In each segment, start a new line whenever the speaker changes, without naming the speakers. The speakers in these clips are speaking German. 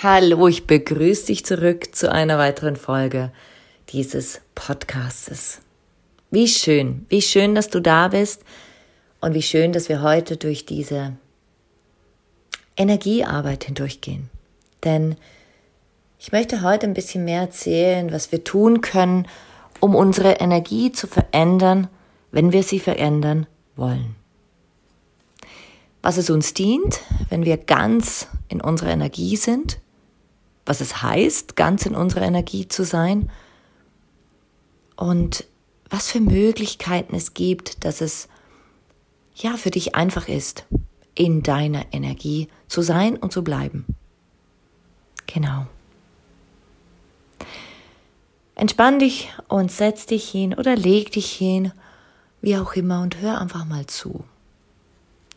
Hallo, ich begrüße dich zurück zu einer weiteren Folge dieses Podcastes. Wie schön, wie schön, dass du da bist und wie schön, dass wir heute durch diese Energiearbeit hindurchgehen. Denn ich möchte heute ein bisschen mehr erzählen, was wir tun können, um unsere Energie zu verändern, wenn wir sie verändern wollen. Was es uns dient, wenn wir ganz in unserer Energie sind was es heißt, ganz in unserer Energie zu sein und was für Möglichkeiten es gibt, dass es ja für dich einfach ist, in deiner Energie zu sein und zu bleiben. Genau. Entspann dich und setz dich hin oder leg dich hin, wie auch immer, und hör einfach mal zu.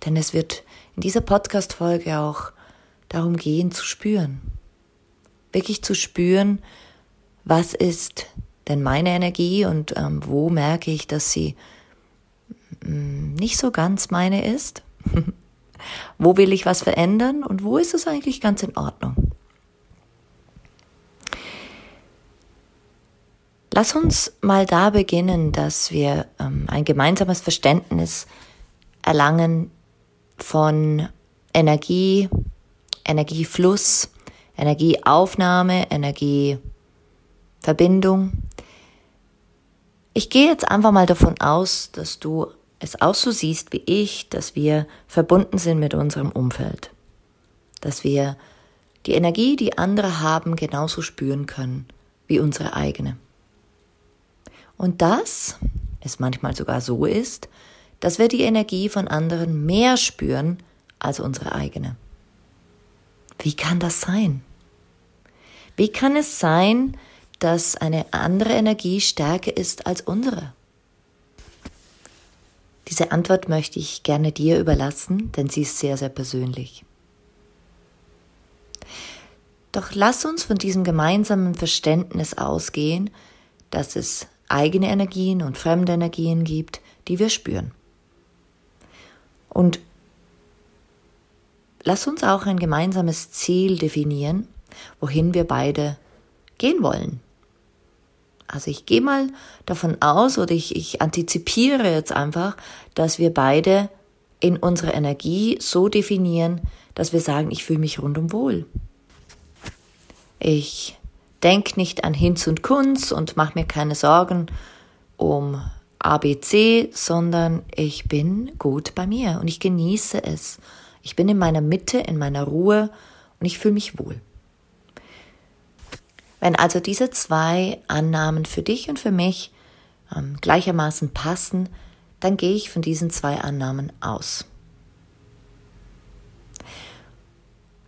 Denn es wird in dieser Podcast-Folge auch darum gehen, zu spüren wirklich zu spüren, was ist denn meine Energie und ähm, wo merke ich, dass sie mm, nicht so ganz meine ist. wo will ich was verändern und wo ist es eigentlich ganz in Ordnung? Lass uns mal da beginnen, dass wir ähm, ein gemeinsames Verständnis erlangen von Energie, Energiefluss, Energieaufnahme, Energieverbindung. Ich gehe jetzt einfach mal davon aus, dass du es auch so siehst wie ich, dass wir verbunden sind mit unserem Umfeld. Dass wir die Energie, die andere haben, genauso spüren können wie unsere eigene. Und das es manchmal sogar so ist, dass wir die Energie von anderen mehr spüren als unsere eigene. Wie kann das sein? Wie kann es sein, dass eine andere Energie stärker ist als unsere? Diese Antwort möchte ich gerne dir überlassen, denn sie ist sehr, sehr persönlich. Doch lass uns von diesem gemeinsamen Verständnis ausgehen, dass es eigene Energien und fremde Energien gibt, die wir spüren. Und lass uns auch ein gemeinsames Ziel definieren, wohin wir beide gehen wollen. Also ich gehe mal davon aus oder ich, ich antizipiere jetzt einfach, dass wir beide in unserer Energie so definieren, dass wir sagen, ich fühle mich rundum wohl. Ich denke nicht an Hinz und Kunz und mache mir keine Sorgen um ABC, sondern ich bin gut bei mir und ich genieße es. Ich bin in meiner Mitte, in meiner Ruhe und ich fühle mich wohl. Wenn also diese zwei Annahmen für dich und für mich ähm, gleichermaßen passen, dann gehe ich von diesen zwei Annahmen aus.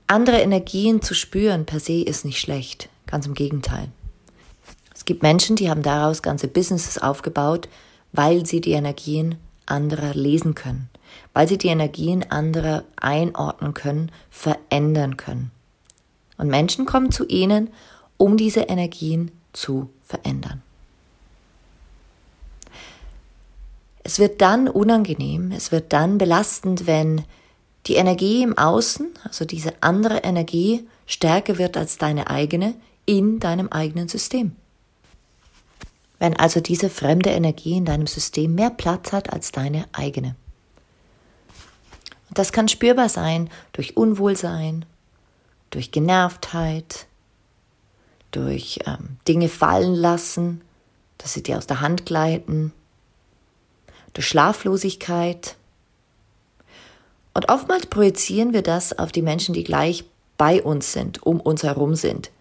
Andere Energien zu spüren per se ist nicht schlecht, ganz im Gegenteil. Es gibt Menschen, die haben daraus ganze Businesses aufgebaut, weil sie die Energien anderer lesen können, weil sie die Energien anderer einordnen können, verändern können. Und Menschen kommen zu ihnen um diese Energien zu verändern. Es wird dann unangenehm, es wird dann belastend, wenn die Energie im Außen, also diese andere Energie, stärker wird als deine eigene in deinem eigenen System. Wenn also diese fremde Energie in deinem System mehr Platz hat als deine eigene. Und das kann spürbar sein durch Unwohlsein, durch Genervtheit, durch ähm, Dinge fallen lassen, dass sie dir aus der Hand gleiten, durch Schlaflosigkeit. Und oftmals projizieren wir das auf die Menschen, die gleich bei uns sind, um uns herum sind.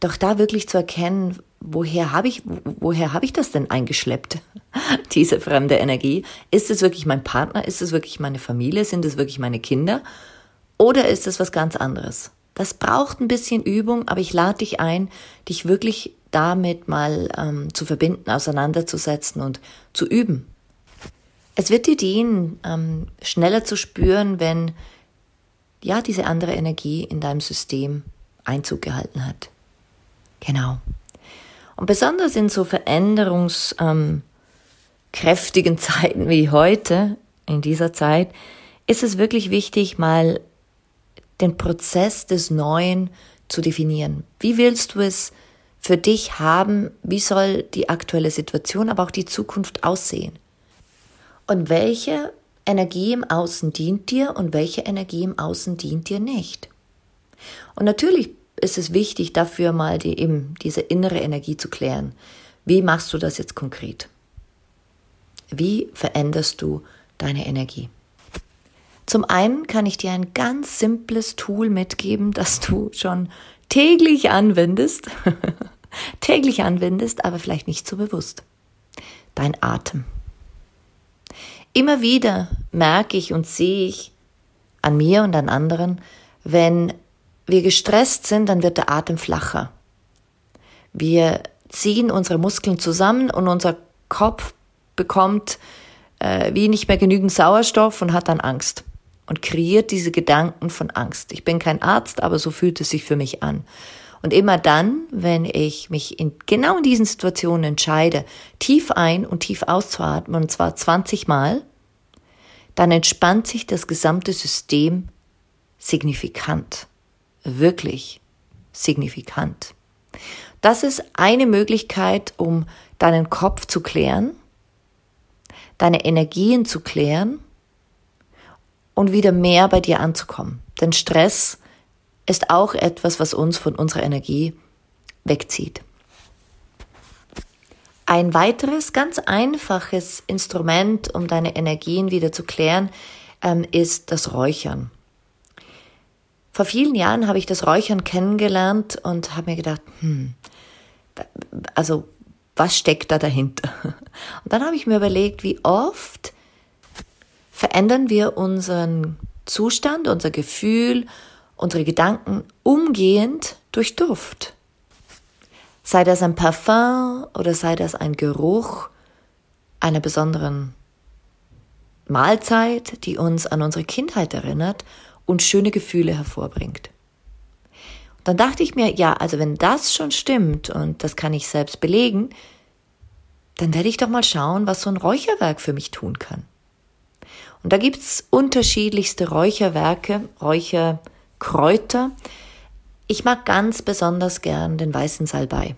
Doch da wirklich zu erkennen, woher habe ich, woher habe ich das denn eingeschleppt? Diese fremde Energie. Ist es wirklich mein Partner? Ist es wirklich meine Familie? Sind es wirklich meine Kinder? Oder ist es was ganz anderes? Das braucht ein bisschen Übung, aber ich lade dich ein, dich wirklich damit mal ähm, zu verbinden, auseinanderzusetzen und zu üben. Es wird dir dienen, ähm, schneller zu spüren, wenn ja diese andere Energie in deinem System Einzug gehalten hat. Genau. Und besonders in so veränderungskräftigen ähm, Zeiten wie heute, in dieser Zeit, ist es wirklich wichtig, mal den Prozess des Neuen zu definieren. Wie willst du es für dich haben? Wie soll die aktuelle Situation, aber auch die Zukunft aussehen? Und welche Energie im Außen dient dir und welche Energie im Außen dient dir nicht? Und natürlich ist es wichtig, dafür mal die, eben diese innere Energie zu klären. Wie machst du das jetzt konkret? Wie veränderst du deine Energie? Zum einen kann ich dir ein ganz simples Tool mitgeben, das du schon täglich anwendest, täglich anwendest, aber vielleicht nicht so bewusst. Dein Atem. Immer wieder merke ich und sehe ich an mir und an anderen, wenn wir gestresst sind, dann wird der Atem flacher. Wir ziehen unsere Muskeln zusammen und unser Kopf bekommt äh, wie nicht mehr genügend Sauerstoff und hat dann Angst und kreiert diese Gedanken von Angst. Ich bin kein Arzt, aber so fühlt es sich für mich an. Und immer dann, wenn ich mich in genau in diesen Situationen entscheide, tief ein und tief auszuatmen, und zwar 20 Mal, dann entspannt sich das gesamte System signifikant wirklich signifikant. Das ist eine Möglichkeit, um deinen Kopf zu klären, deine Energien zu klären und wieder mehr bei dir anzukommen. Denn Stress ist auch etwas, was uns von unserer Energie wegzieht. Ein weiteres ganz einfaches Instrument, um deine Energien wieder zu klären, ähm, ist das Räuchern. Vor vielen Jahren habe ich das Räuchern kennengelernt und habe mir gedacht, hm, also was steckt da dahinter? Und dann habe ich mir überlegt, wie oft verändern wir unseren Zustand, unser Gefühl, unsere Gedanken umgehend durch Duft. Sei das ein Parfum oder sei das ein Geruch einer besonderen Mahlzeit, die uns an unsere Kindheit erinnert und schöne Gefühle hervorbringt. Und dann dachte ich mir, ja, also wenn das schon stimmt und das kann ich selbst belegen, dann werde ich doch mal schauen, was so ein Räucherwerk für mich tun kann. Und da gibt's unterschiedlichste Räucherwerke, Räucherkräuter. Ich mag ganz besonders gern den weißen Salbei.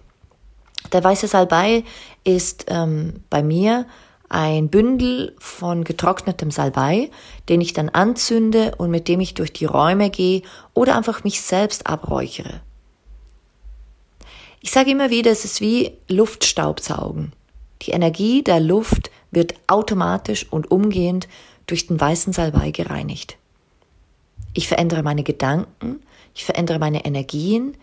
Der weiße Salbei ist ähm, bei mir ein Bündel von getrocknetem Salbei, den ich dann anzünde und mit dem ich durch die Räume gehe oder einfach mich selbst abräuchere. Ich sage immer wieder, es ist wie Luftstaubsaugen. Die Energie der Luft wird automatisch und umgehend durch den weißen Salbei gereinigt. Ich verändere meine Gedanken, ich verändere meine Energien,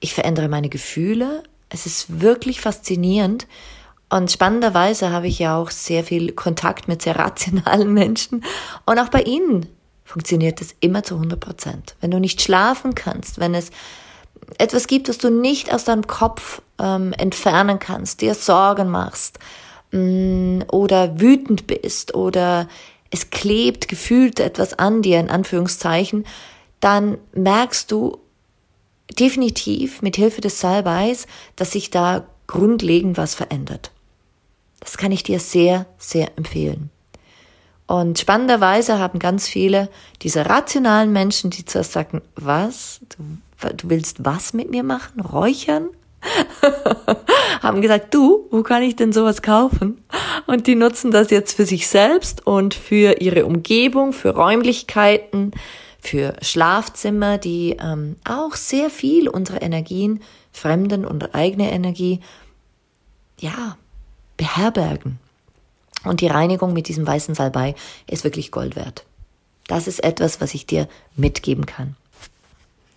ich verändere meine Gefühle. Es ist wirklich faszinierend, und spannenderweise habe ich ja auch sehr viel Kontakt mit sehr rationalen Menschen. Und auch bei ihnen funktioniert es immer zu 100 Prozent. Wenn du nicht schlafen kannst, wenn es etwas gibt, das du nicht aus deinem Kopf ähm, entfernen kannst, dir Sorgen machst mh, mm, oder wütend bist oder es klebt gefühlt etwas an dir, in Anführungszeichen, dann merkst du definitiv mit Hilfe des Salbeis, dass sich da grundlegend was verändert. Das kann ich dir sehr, sehr empfehlen. Und spannenderweise haben ganz viele dieser rationalen Menschen, die zuerst sagten, was? Du willst was mit mir machen? Räuchern? haben gesagt, du, wo kann ich denn sowas kaufen? Und die nutzen das jetzt für sich selbst und für ihre Umgebung, für Räumlichkeiten, für Schlafzimmer, die ähm, auch sehr viel unserer Energien, fremden und eigene Energie, ja, beherbergen. Und die Reinigung mit diesem weißen Salbei ist wirklich Gold wert. Das ist etwas, was ich dir mitgeben kann.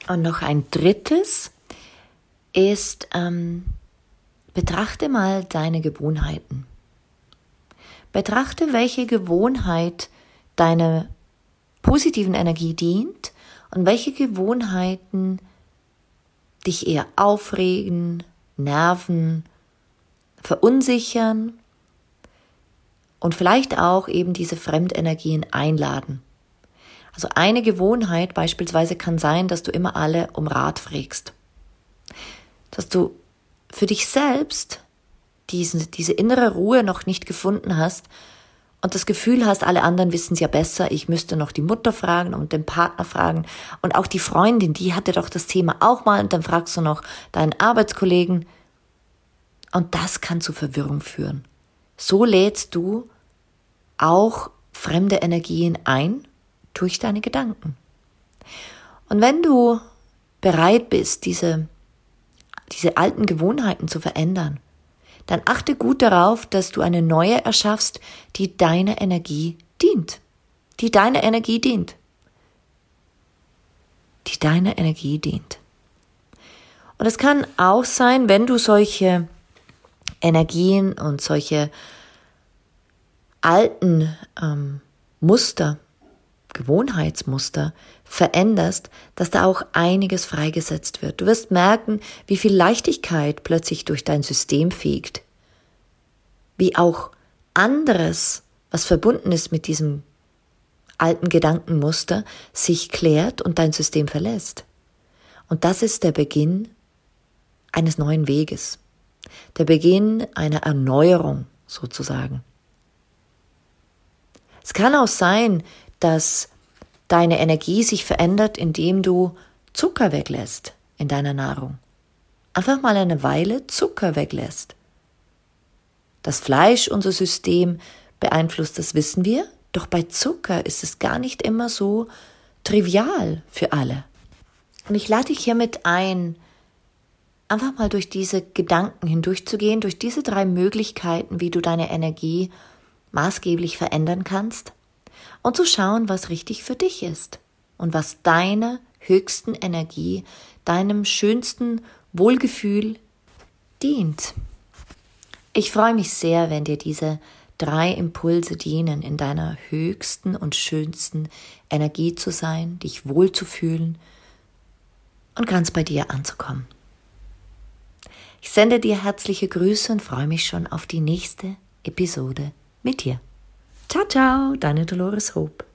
Und noch ein drittes ist, ähm, betrachte mal deine Gewohnheiten. Betrachte, welche Gewohnheit deiner positiven Energie dient und welche Gewohnheiten dich eher aufregen, nerven, verunsichern und vielleicht auch eben diese Fremdenergien einladen. Also eine Gewohnheit beispielsweise kann sein, dass du immer alle um Rat fragst. Dass du für dich selbst diesen, diese innere Ruhe noch nicht gefunden hast und das Gefühl hast, alle anderen wissen es ja besser, ich müsste noch die Mutter fragen und den Partner fragen und auch die Freundin, die hatte doch das Thema auch mal und dann fragst du noch deinen Arbeitskollegen und das kann zu Verwirrung führen. So lädst du auch fremde Energien ein durch deine Gedanken. Und wenn du bereit bist, diese, diese alten Gewohnheiten zu verändern, dann achte gut darauf, dass du eine neue erschaffst, die deiner Energie dient. Die deiner Energie dient. Die deiner Energie dient. Und es kann auch sein, wenn du solche Energien und solche alten ähm, Muster Gewohnheitsmuster veränderst, dass da auch einiges freigesetzt wird. Du wirst merken, wie viel Leichtigkeit plötzlich durch dein System fegt. Wie auch anderes, was verbunden ist mit diesem alten Gedankenmuster, sich klärt und dein System verlässt. Und das ist der Beginn eines neuen Weges. Der Beginn einer Erneuerung sozusagen. Es kann auch sein, dass deine Energie sich verändert, indem du Zucker weglässt in deiner Nahrung. Einfach mal eine Weile Zucker weglässt. Das Fleisch unser System beeinflusst, das wissen wir, doch bei Zucker ist es gar nicht immer so trivial für alle. Und ich lade dich hiermit ein, einfach mal durch diese Gedanken hindurchzugehen, durch diese drei Möglichkeiten, wie du deine Energie maßgeblich verändern kannst und zu schauen, was richtig für dich ist und was deiner höchsten Energie, deinem schönsten Wohlgefühl dient. Ich freue mich sehr, wenn dir diese drei Impulse dienen, in deiner höchsten und schönsten Energie zu sein, dich wohlzufühlen und ganz bei dir anzukommen. Ich sende dir herzliche Grüße und freue mich schon auf die nächste Episode mit dir. Ciao, ciao, deine Dolores Hope.